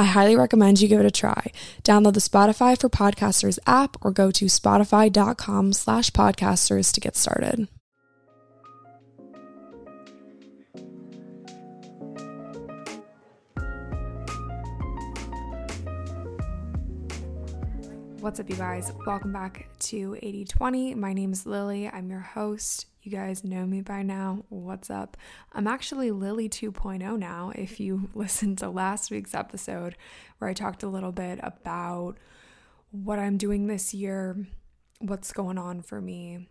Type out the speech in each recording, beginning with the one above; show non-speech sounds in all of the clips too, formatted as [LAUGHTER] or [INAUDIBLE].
I highly recommend you give it a try. Download the Spotify for Podcasters app or go to spotify.com slash podcasters to get started. What's up, you guys? Welcome back to 8020. My name is Lily. I'm your host. You guys know me by now. What's up? I'm actually Lily 2.0 now. If you [LAUGHS] listened to last week's episode where I talked a little bit about what I'm doing this year, what's going on for me,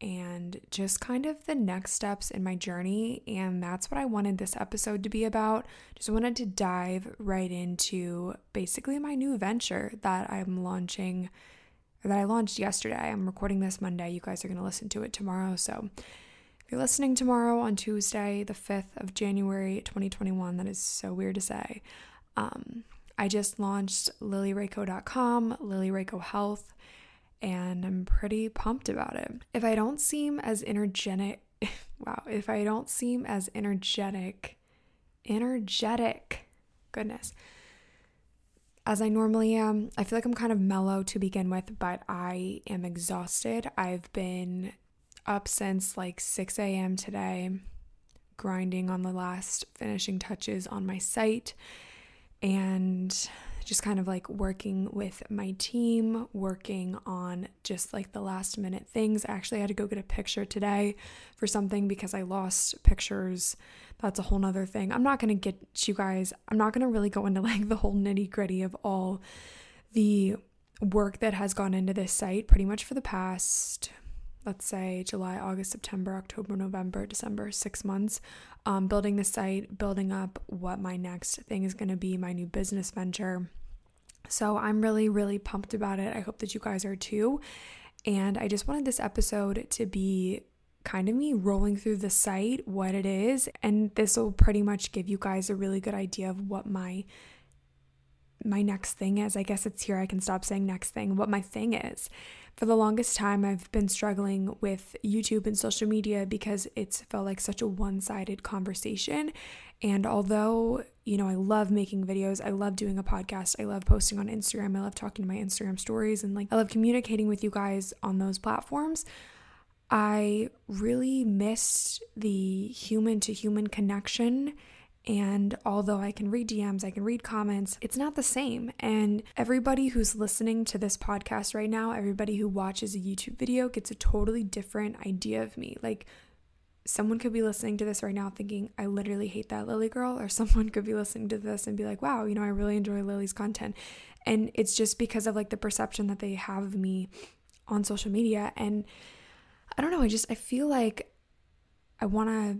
and just kind of the next steps in my journey. And that's what I wanted this episode to be about. Just wanted to dive right into basically my new venture that I'm launching that I launched yesterday. I'm recording this Monday. You guys are going to listen to it tomorrow. So if you're listening tomorrow on Tuesday, the 5th of January 2021, that is so weird to say. Um, I just launched lilyrakow.com, Lily Rakow Health, and I'm pretty pumped about it. If I don't seem as energetic, [LAUGHS] wow, if I don't seem as energetic, energetic, goodness as I normally am. I feel like I'm kind of mellow to begin with, but I am exhausted. I've been up since like 6 a.m. today, grinding on the last finishing touches on my site and just kind of like working with my team, working on just like the last minute things. I actually had to go get a picture today for something because I lost pictures that's a whole nother thing. I'm not going to get you guys, I'm not going to really go into [LAUGHS] like the whole nitty gritty of all the work that has gone into this site pretty much for the past, let's say July, August, September, October, November, December, six months. Um, building the site, building up what my next thing is going to be, my new business venture. So I'm really, really pumped about it. I hope that you guys are too. And I just wanted this episode to be kind of me rolling through the site, what it is, and this will pretty much give you guys a really good idea of what my my next thing is. I guess it's here I can stop saying next thing, what my thing is. For the longest time, I've been struggling with YouTube and social media because it's felt like such a one sided conversation. And although, you know, I love making videos, I love doing a podcast, I love posting on Instagram, I love talking to my Instagram stories, and like I love communicating with you guys on those platforms. I really missed the human to human connection. And although I can read DMs, I can read comments, it's not the same. And everybody who's listening to this podcast right now, everybody who watches a YouTube video gets a totally different idea of me. Like, someone could be listening to this right now thinking, I literally hate that Lily girl. Or [LAUGHS] someone could be listening to this and be like, wow, you know, I really enjoy Lily's content. And it's just because of like the perception that they have of me on social media. And I don't know, I just I feel like I want to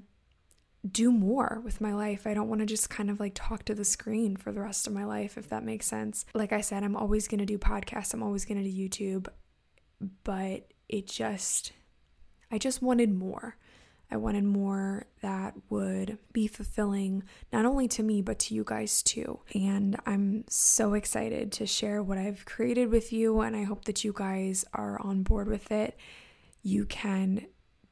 do more with my life. I don't want to just kind of like talk to the screen for the rest of my life if that makes sense. Like I said, I'm always going to do podcasts. I'm always going to do YouTube, but it just I just wanted more. I wanted more that would be fulfilling not only to me, but to you guys too. And I'm so excited to share what I've created with you. And I hope that you guys are on board with it. You can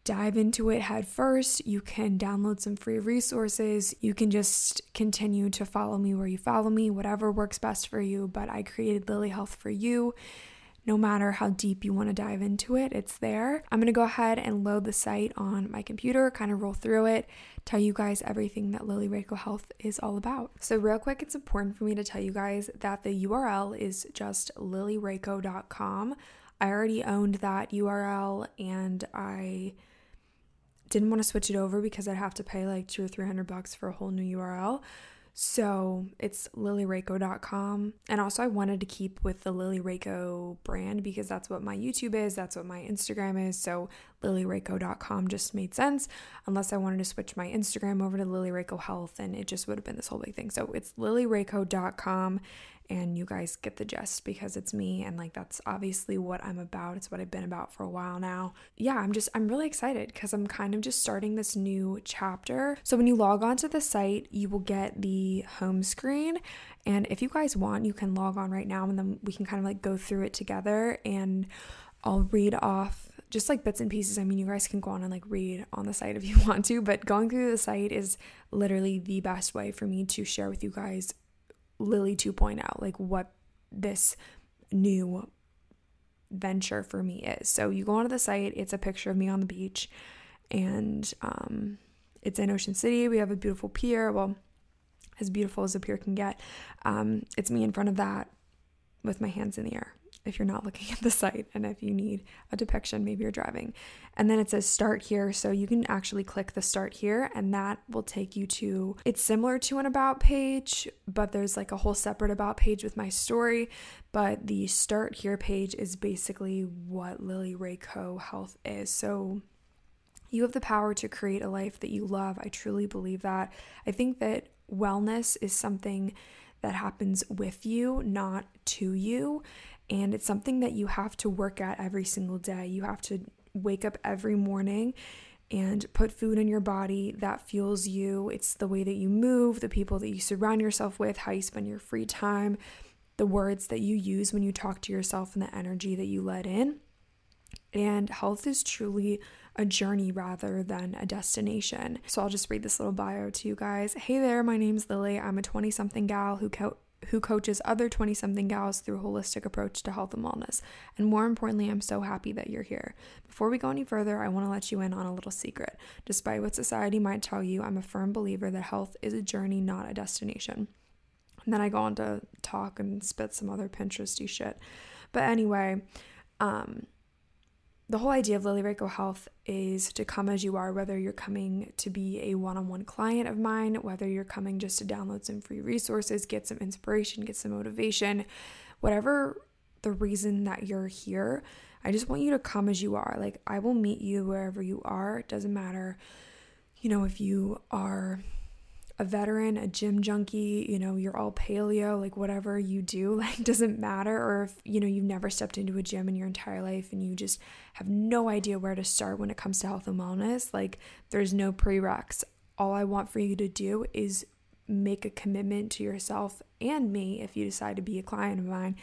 dive into it head first. You can download some free resources. You can just continue to follow me where you follow me, whatever works best for you. But I created Lily Health for you. No matter how deep you want to dive into it, it's there. I'm going to go ahead and load the site on my computer, kind of roll through it, tell you guys everything that Lily Rakow Health is all about. So, real quick, it's important for me to tell you guys that the URL is just lilyrakow.com. I already owned that URL and I didn't want to switch it over because I'd have to pay like two or three hundred bucks for a whole new URL. So it's lilyrakow.com. And also, I wanted to keep with the Lily Rakow brand because that's what my YouTube is, that's what my Instagram is. So lilyrakow.com just made sense, unless I wanted to switch my Instagram over to Lily Rakow Health, and it just would have been this whole big thing. So it's lilyrakow.com and you guys get the gist because it's me and like that's obviously what I'm about. It's what I've been about for a while now. Yeah, I'm just I'm really excited cuz I'm kind of just starting this new chapter. So when you log onto the site, you will get the home screen and if you guys want, you can log on right now and then we can kind of like go through it together and I'll read off just like bits and pieces. I mean, you guys can go on and like read on the site if you [LAUGHS] want to, but going through the site is literally the best way for me to share with you guys Lily 2.0, like what this new venture for me is. So you go onto the site, it's a picture of me on the beach, and um, it's in Ocean City. We have a beautiful pier. Well, as beautiful as a pier can get. Um, it's me in front of that with my hands in the air if you're not looking [LAUGHS] at the site and if you need a depiction, maybe you're driving. And then it says start here. So you can actually click the start here and that will take you to it's similar to an about page, but there's like a whole separate about page with my story. But the start here page is basically what Lily Rakow Health is. So you have the power to create a life that you love. I truly believe that. I think that wellness is something that happens with you, not to you. And it's something that you have to work at every single day. You have to wake up every morning and put food in your body that fuels you. It's the way that you move, the people that you surround yourself with, how you spend your free time, the words that you use when you talk to yourself, and the energy that you let in. And health is truly a journey rather than a destination. So I'll just read this little bio to you guys. Hey there, my name's Lily. I'm a 20 something gal who who coaches other 20 something gals through a holistic approach to health and wellness. And more importantly, I'm so happy that you're here. Before we go any further, I want to let you in on a little secret. Despite what society might tell you, I'm a firm believer that health is a journey, not a destination. And then I go on to talk and spit some other Pinteresty shit. But anyway, um, the whole idea of Lily Rakow Health is to come as you are, whether you're coming to be a one on one client of mine, whether you're coming just to download some free resources, get some inspiration, get some motivation, whatever the reason that you're here. I just want you to come as you are. Like, I will meet you wherever you are. It doesn't matter, you know, if you are a veteran, a gym junkie, you know, you're all paleo, like whatever you do, [LAUGHS] like doesn't matter. Or if, you know, you've never stepped into a gym in your entire life and you just have no idea where to start when it comes to health and wellness, like there's no prereqs. All I want for you to do is make a commitment to yourself and me if you decide to be a client of mine.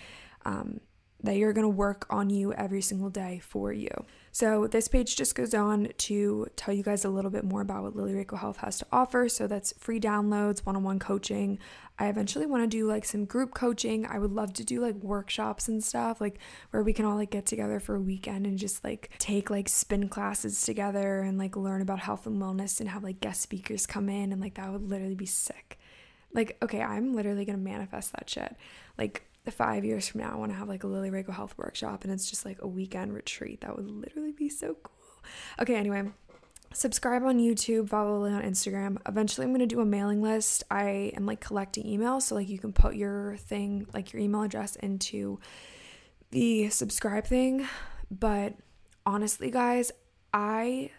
Um, that you're going to work on you every single day for you. So, this page just goes on to tell you guys a little bit more about what Lily Rakow Health has to offer. So, that's free downloads, one on one coaching. I eventually want to do like some group coaching. I would love to do like workshops and stuff, like where we can all like get together for a weekend and just like take like spin classes together and like learn about health and wellness and have like guest speakers come in. And like that would literally be sick. Like, okay, I'm literally to manifest that shit. Like, five years from now, I want to have like a Lily Rakow Health workshop and it's just like a weekend retreat. That would literally be so cool. Okay, anyway, subscribe on YouTube, follow Lily on Instagram. Eventually, I'm going to do a mailing list. I am like collecting emails, so like you can put your thing, like your email address into the subscribe thing. But honestly, guys, I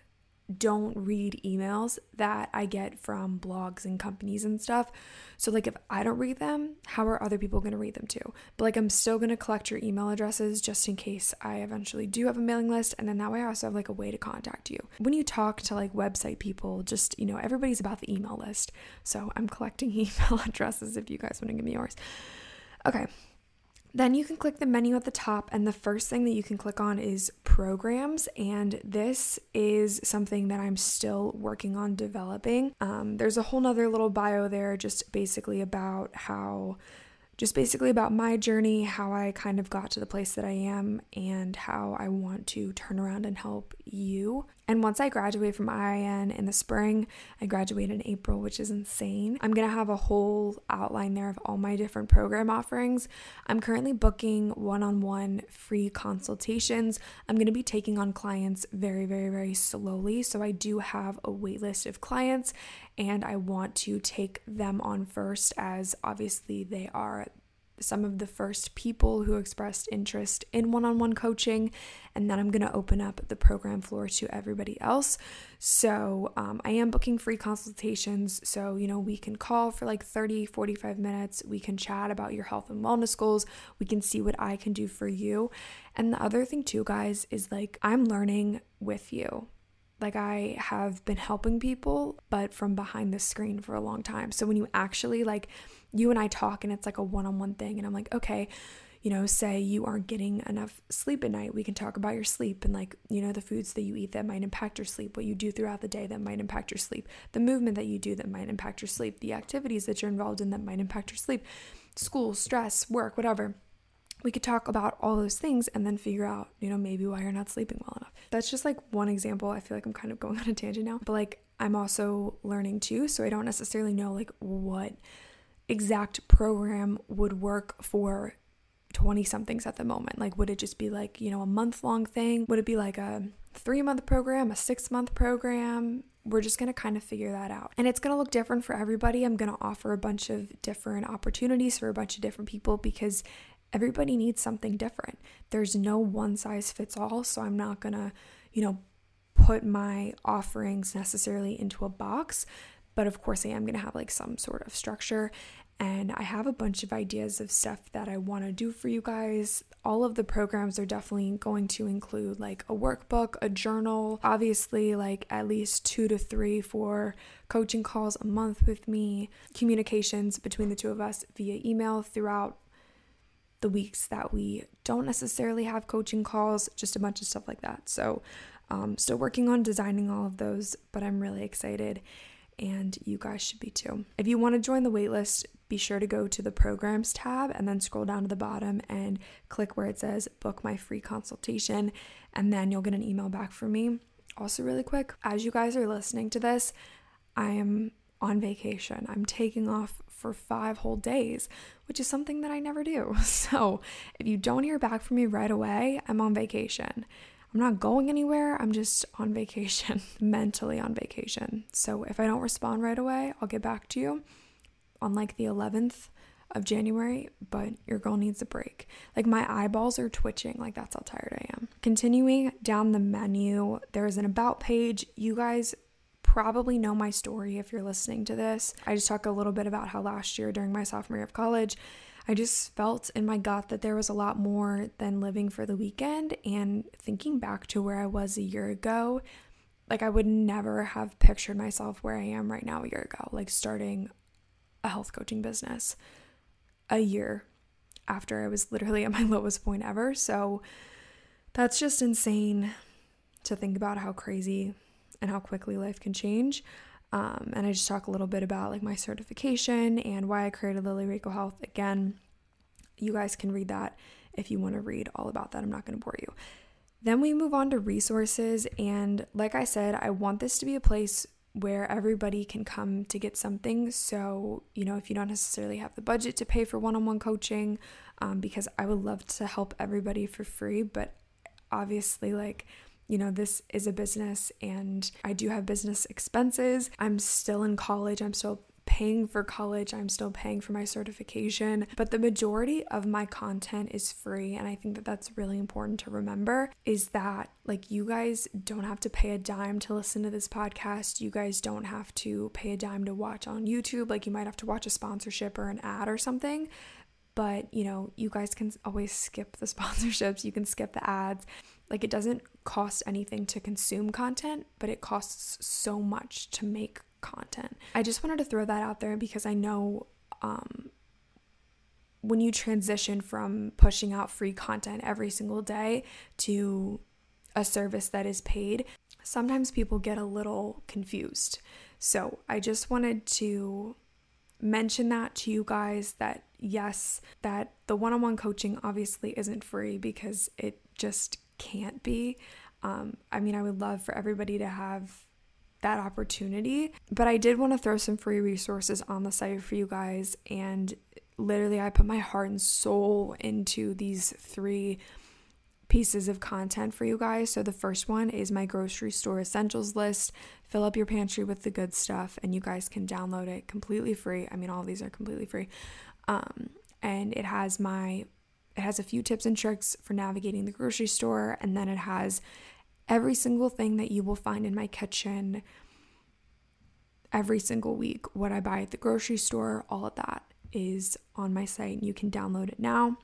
don't read emails that I get from blogs and companies and stuff. So, like, if I don't read them, how are other people going to read them too? But, like, I'm still going to collect your email addresses just in case I eventually do have a mailing list. And then that way I also have like a way to contact you. When you talk to like website people, just, you know, everybody's about the email list. So, I'm collecting [LAUGHS] email addresses if you guys want to give me yours. Okay, then you can click the menu at the top, and the first thing that you can click on is programs. And this is something that I'm still working on developing. Um, there's a whole nother little bio there, just basically about how just basically about my journey, how I kind of got to the place that I am, and how I want to turn around and help you. And once I graduate from IIN in the spring, I graduate in April, which is insane. I'm gonna have a whole outline there of all my different program offerings. I'm currently booking one on one free consultations. I'm gonna be taking on clients very, very, very slowly. So I do have a wait list of clients, and I want to take them on first, as obviously they are some of the first people who expressed interest in one on one coaching, and then I'm going to open up the program floor to everybody else. So, um, I am booking free consultations. So, you know, we can call for like 30, 45 minutes. We can chat about your health and wellness goals. We can see what I can do for you. And the other thing, too, guys, is like I'm learning with you. Like, I have been helping people, but from behind the screen for a long time. So, when you actually like, you and I talk and it's like a one on one thing, and I'm like, okay, you know, say you aren't getting enough sleep at night, we can talk about your sleep and like, you know, the foods that you eat that might impact your sleep, what you do throughout the day that might impact your sleep, the movement that you do that might impact your sleep, the activities that you're involved in that might impact your sleep, school, stress, work, whatever. We could talk about all those things and then figure out, you know, maybe why you're not sleeping well enough. That's just like one example. I feel like I'm kind of going [LAUGHS] on a tangent now, but like I'm also learning too, so I don't necessarily know like what exact program would work for 20 somethings at the moment? Like, would it just be like, you know, a month long thing? Would it be like a three month program, a six month program? We're just going to kind of figure that out. And it's going to look different for everybody. I'm going to offer a bunch of different opportunities for a bunch of different people because everybody needs something different. There's no one size fits all. So I'm not going to, you know, put my offerings necessarily into a box but of course, I am going to have like some sort of structure. And I have a bunch of ideas of stuff that I want to do for you guys. All of the programs are definitely going to include like a workbook, a journal, obviously, like at least two to three, four coaching calls a month with me, communications between the two of us via email throughout the weeks that we don't necessarily have coaching calls, just a bunch of stuff like that. So, um, still working on designing all of those, but I'm really excited and you guys should be too. If you want to join the waitlist, be sure to go to the programs tab and then scroll down to the bottom and click where it says book my free consultation, and then you'll get an email back from me. Also, really quick, as you guys are listening to this, I am on vacation. I'm taking off for five whole days, which is something that I never do. [LAUGHS] So, if you don't hear back from me right away, I'm on vacation. I'm not going anywhere. I'm just on vacation, [LAUGHS] mentally on vacation. So if I don't respond right away, I'll get back to you on like the 11th of January, but your girl needs a break. Like my eyeballs are twitching, like that's how tired I am. Continuing down the menu, there's an about page. You guys probably know my story if you're listening to this. I just talk a little bit about how last year during my sophomore year of college, I just felt in my gut that there was a lot more than living for the weekend. And thinking back to where I was a year ago, like I would never have pictured myself where I am right now a year ago, like starting a health coaching business a year after I was literally at my [LAUGHS] lowest point ever. So that's just insane to think about how crazy and how quickly life can change. Um, and I just talk a little bit about like my certification and why I created Lily Rakow Health. Again, you guys can read that if you want to read all about that. I'm not going to bore you. Then we move on to resources. And like I said, I want this to be a place where everybody can come to get something. So, you know, if you don't necessarily have the budget to pay for one on one coaching, um, because I would love to help everybody for free, but obviously, like, you know, this is a business and I do have business expenses. I'm still in college. I'm still paying for college, I'm still paying for my certification, but the majority of my content is free. And I think that that's really important to remember is that like you guys don't have to pay a dime to listen to this podcast. You guys don't have to pay a dime to watch on YouTube. Like you might have to watch a sponsorship or an ad or something. But you know, you guys can always skip the [LAUGHS] sponsorships, you can skip the ads. Like, it doesn't cost anything to consume content, but it costs so much to make content. I just wanted to throw that out there because I know um, when you transition from pushing out free content every single day to a service that is paid, sometimes people get a little confused. So I just wanted to mention that to you guys that yes, that the one on one coaching obviously isn't free because it just can't be. Um, I mean, I would love for everybody to have that opportunity, but I did want to throw some free resources on the site for you guys. And literally, I put my heart and soul into these three pieces of content for you guys. So, the first one is my grocery store essentials list. Fill up your pantry with the good stuff, and you guys can download it completely free. I mean, all these are completely free. Um, and it has my it has a few tips and tricks for navigating the grocery store, and then it has every single thing that you will find in my kitchen every single week. What I buy at the grocery store, all of that is on my site, and you can download it now.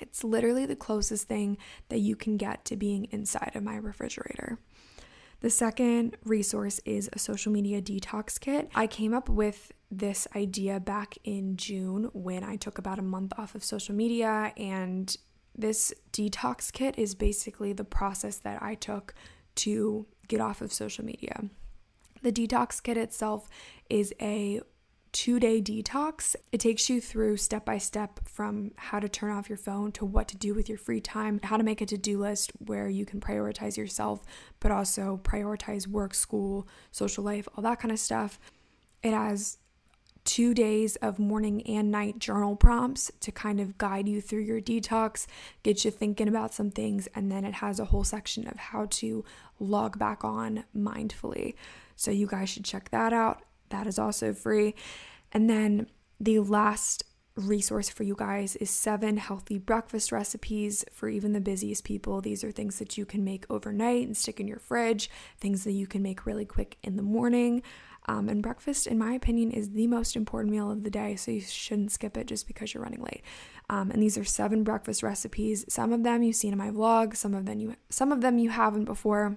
It's literally the closest thing that you can get to being inside of my refrigerator. The second resource is a social media detox kit. I came up with this idea back in June when I took about a month off of social media. And this detox kit is basically the process that I took to get off of social media. The detox kit itself is a two day detox. It takes you through step by step from how to turn off your phone to what to do with your free time, how to make a to do list where you can prioritize yourself, but also prioritize work, school, social life, all that kind of stuff. It has two days of morning and night journal prompts to kind of guide you through your detox, get you thinking about some things, and then it has a whole section of how to log back on mindfully. So you guys should check that out. That is also free. And then the last resource for you guys is seven healthy breakfast recipes for even the busiest people. These are things that you can make overnight and stick in your fridge, things that you can make really quick in the morning. Um, and breakfast, in my opinion, is the most important meal of the day, so you shouldn't skip it just because you're running late. Um, and these are seven breakfast recipes. Some of them you've seen in my vlog, some of them you some of them you haven't before.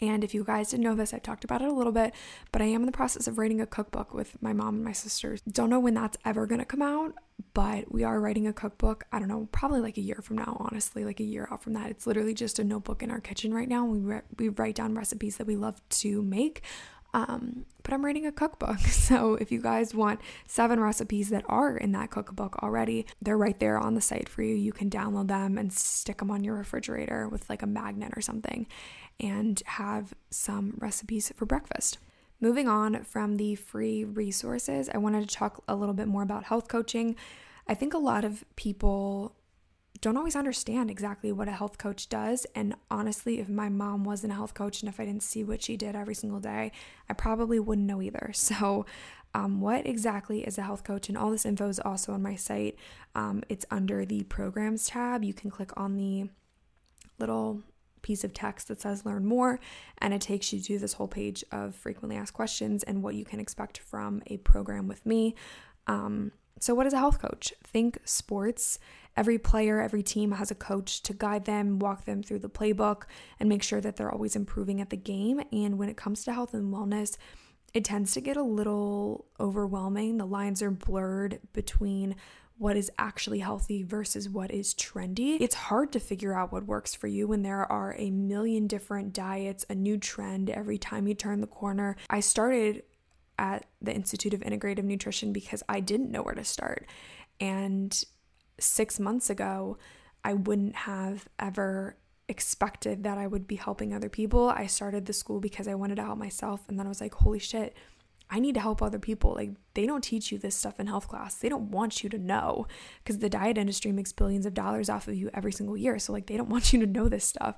And if you guys didn't know this, I've talked about it a little bit, but I am in the process of writing a cookbook with my mom and my sisters. Don't know when that's ever to come out, but we are writing a cookbook. I don't know, probably like a year from now, honestly, like a year out from that. It's literally just a notebook in our kitchen right now. We, re- we write down recipes that we love to make. Um, but I'm writing a cookbook. [LAUGHS] So if you guys want seven recipes that are in that cookbook already, they're right there on the site for you. You can download them and stick them on your refrigerator with like a magnet or something and have some recipes for breakfast. Moving on from the free resources, I wanted to talk a little bit more about health coaching. I think a lot of people don't always understand exactly what a health coach does. And honestly, if my mom wasn't a health coach and if I didn't see what she did every single day, I probably wouldn't know either. [LAUGHS] So, um, what exactly is a health coach? And all this info is also on my site. Um, it's under the programs tab. You can click on the little piece of text that says learn more, and it takes you to this whole page of frequently asked questions and what you can expect from a program with me. Um, so, what is a health coach? Think sports. Every player, every team has a coach to guide them, walk them through the playbook, and make sure that they're always improving at the game. And when it comes to health and wellness, it tends to get a little overwhelming. The lines are blurred between what is actually healthy versus what is trendy. It's hard to figure out what works for you when there are a million different diets, a new trend every time you turn the corner. I started at the Institute of Integrative Nutrition because I didn't know where to start. And six months ago, I wouldn't have ever expected that I would be helping other people. I started the school because I wanted to help myself. And then I was like, holy shit, I need to help other people. Like, they don't teach you this stuff in health class. They don't want you to know because the diet industry makes billions of dollars off of you every single year. So, like, they don't [LAUGHS] want you to know this stuff.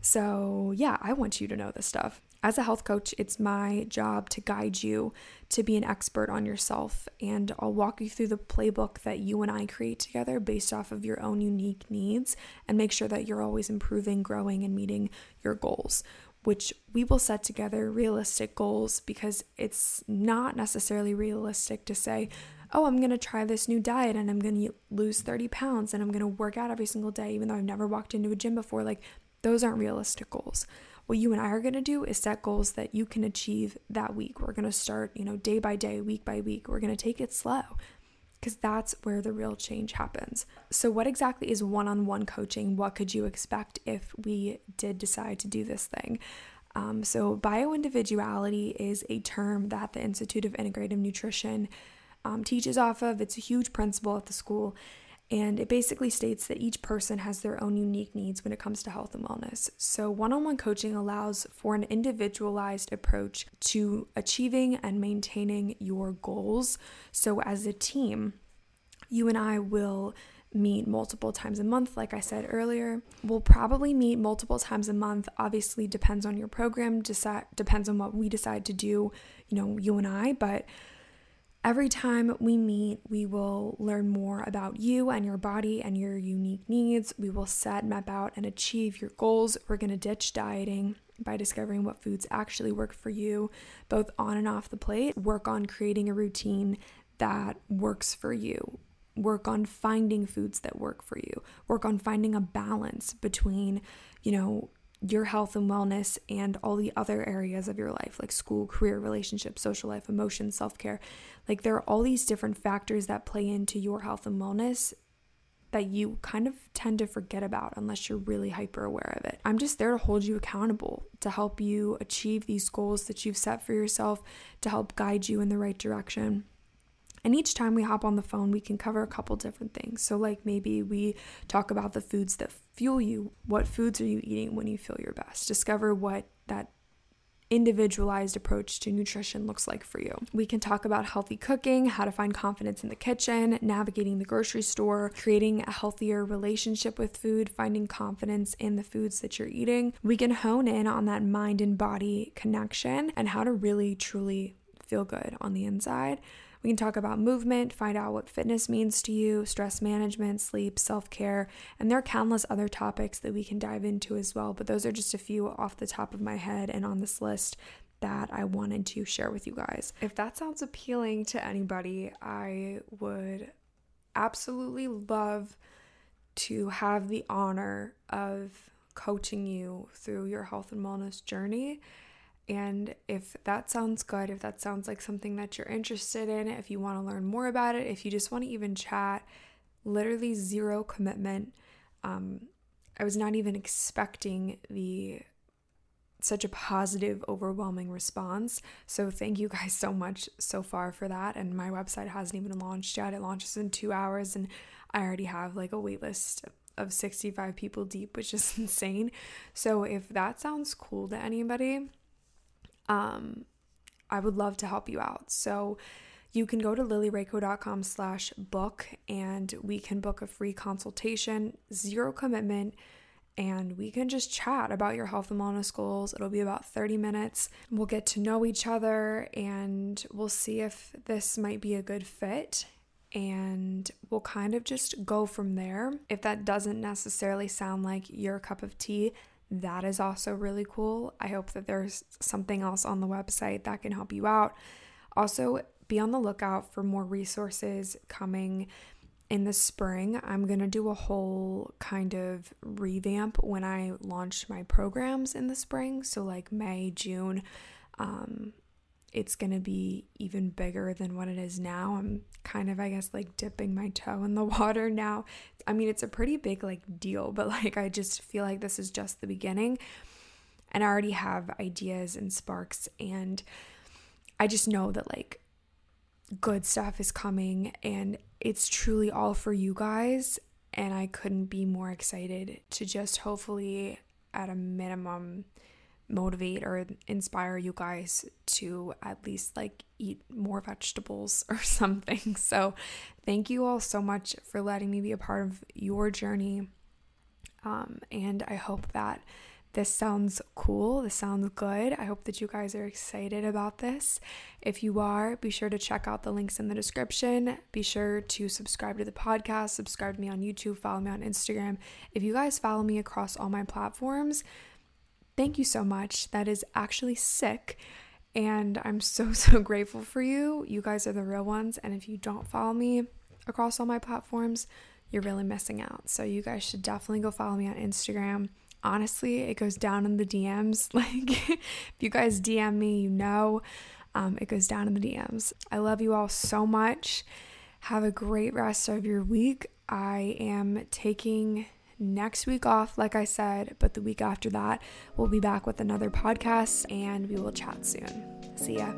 So, yeah, I want you to know this stuff. As a health coach, it's my job to guide you to be an expert on yourself, and I'll walk you through the playbook that you and I create together based off of your own unique needs and make sure that you're always improving, growing, and meeting your goals. Which we will set together realistic goals because it's not necessarily realistic to say, oh, I'm going to try this new diet and I'm going to lose 30 pounds and I'm going to work out every single day, even though I've never walked into a gym before. Like, those aren't realistic goals. What you and I are going to do is set goals that you can achieve that week. We're going to start, you know, day by day, week by week. We're going to take it slow because that's where the real change happens. So, what exactly is one on one coaching? What could you expect if we did decide to do this thing? Um, so, bioindividuality is a term that the Institute of Integrative Nutrition um, teaches off of. It's a huge principle at the school. And it basically states that each person has their own unique needs when it comes to health and wellness. So, one on one coaching allows for an individualized approach to achieving and maintaining your goals. So, as a team, you and I will meet multiple times a month like i said earlier we'll probably meet multiple times a month obviously depends on your program decide depends on what we decide to do you know you and i but Every time we meet, we will learn more about you and your body and your unique needs. We will set, map out, and achieve your goals. We're going to ditch dieting by discovering what foods actually work for you, both on and off the plate. Work on creating a routine that works for you. Work on finding foods that work for you. Work on finding a balance between, you know, your health and wellness and all the other areas of your life, like school, career, relationships, social life, emotions, self care. Like there are all these different factors that play into your health and wellness that you kind of tend to forget about unless you're really hyper aware of it. I'm just there to hold you accountable, to help you achieve these goals that you've set for yourself, to help guide you in the right direction. And each time we hop on the phone, we can cover a couple different things. So, like maybe we talk about the foods that fuel you. What foods are you eating when you feel your best? Discover what that individualized approach to nutrition looks like for you. We can talk about healthy cooking, how to find confidence in the kitchen, navigating the grocery store, creating a healthier relationship with food, finding confidence in the foods that you're eating. We can hone in on that mind and body connection and how to really truly feel good on the inside. We can talk about movement, find out what fitness means to you, stress management, sleep, self care, and there are countless other topics that we can dive into as well. But those are just a few off the top of my head and on this list that I wanted to share with you guys. If that sounds appealing to anybody, I would absolutely love to have the honor of coaching you through your health and wellness journey. And if that sounds good, if that sounds like something that you're interested in, if you want to learn more about it, if you just want to even chat, literally zero commitment. Um, I was not even expecting the such a positive, overwhelming response. So thank you guys so much so far for that. And my website hasn't even launched yet. It launches in two hours, and I already have like a waitlist of 65 people deep, which is [LAUGHS] insane. So if that sounds cool to anybody, um, I would love to help you out. So you can go to lilyrakow.com slash book and we can book a free consultation, zero commitment, and we can just chat about your health and wellness goals. It'll be about 30 minutes. We'll get to know each other and we'll see if this might be a good fit. And we'll kind of just go from there. If that doesn't necessarily sound like your cup of tea, that is also really cool. I hope that there's something else on the website that can help you out. Also, be on the lookout for more resources coming in the spring. I'm going to do a whole kind of revamp when I launch my programs in the spring. So, like May, June. Um, it's going to be even bigger than what it is now. I'm kind of, I guess, like dipping my toe in the [LAUGHS] water now. I mean, it's a pretty big like deal, but like I just feel like this is just the beginning. And I already have ideas and sparks and I just know that like good stuff is coming and it's truly all for you guys and I couldn't be more excited to just hopefully at a minimum motivate or inspire you guys to at least like eat more vegetables [LAUGHS] or something. So, thank you all so much for letting me be a part of your journey. Um, and I hope that this sounds cool. This sounds good. I hope that you guys are excited about this. If you are, be sure to check out the links in the description. Be sure to subscribe to the podcast, subscribe to me on YouTube, follow me on Instagram. If you guys follow me across all my platforms, Thank you so much. That is actually sick. And I'm so, [LAUGHS] so grateful for you. You guys are the real ones. And if you don't follow me across all my platforms, you're really missing out. So you guys should definitely go follow me on Instagram. Honestly, it goes down in the DMs. [LAUGHS] Like, if you guys DM me, you know, um, it goes down in the DMs. I love you all so much. Have a great rest of your week. I am taking next week off, like I said, but the week after that, we'll be back with another podcast and we will chat soon. See ya.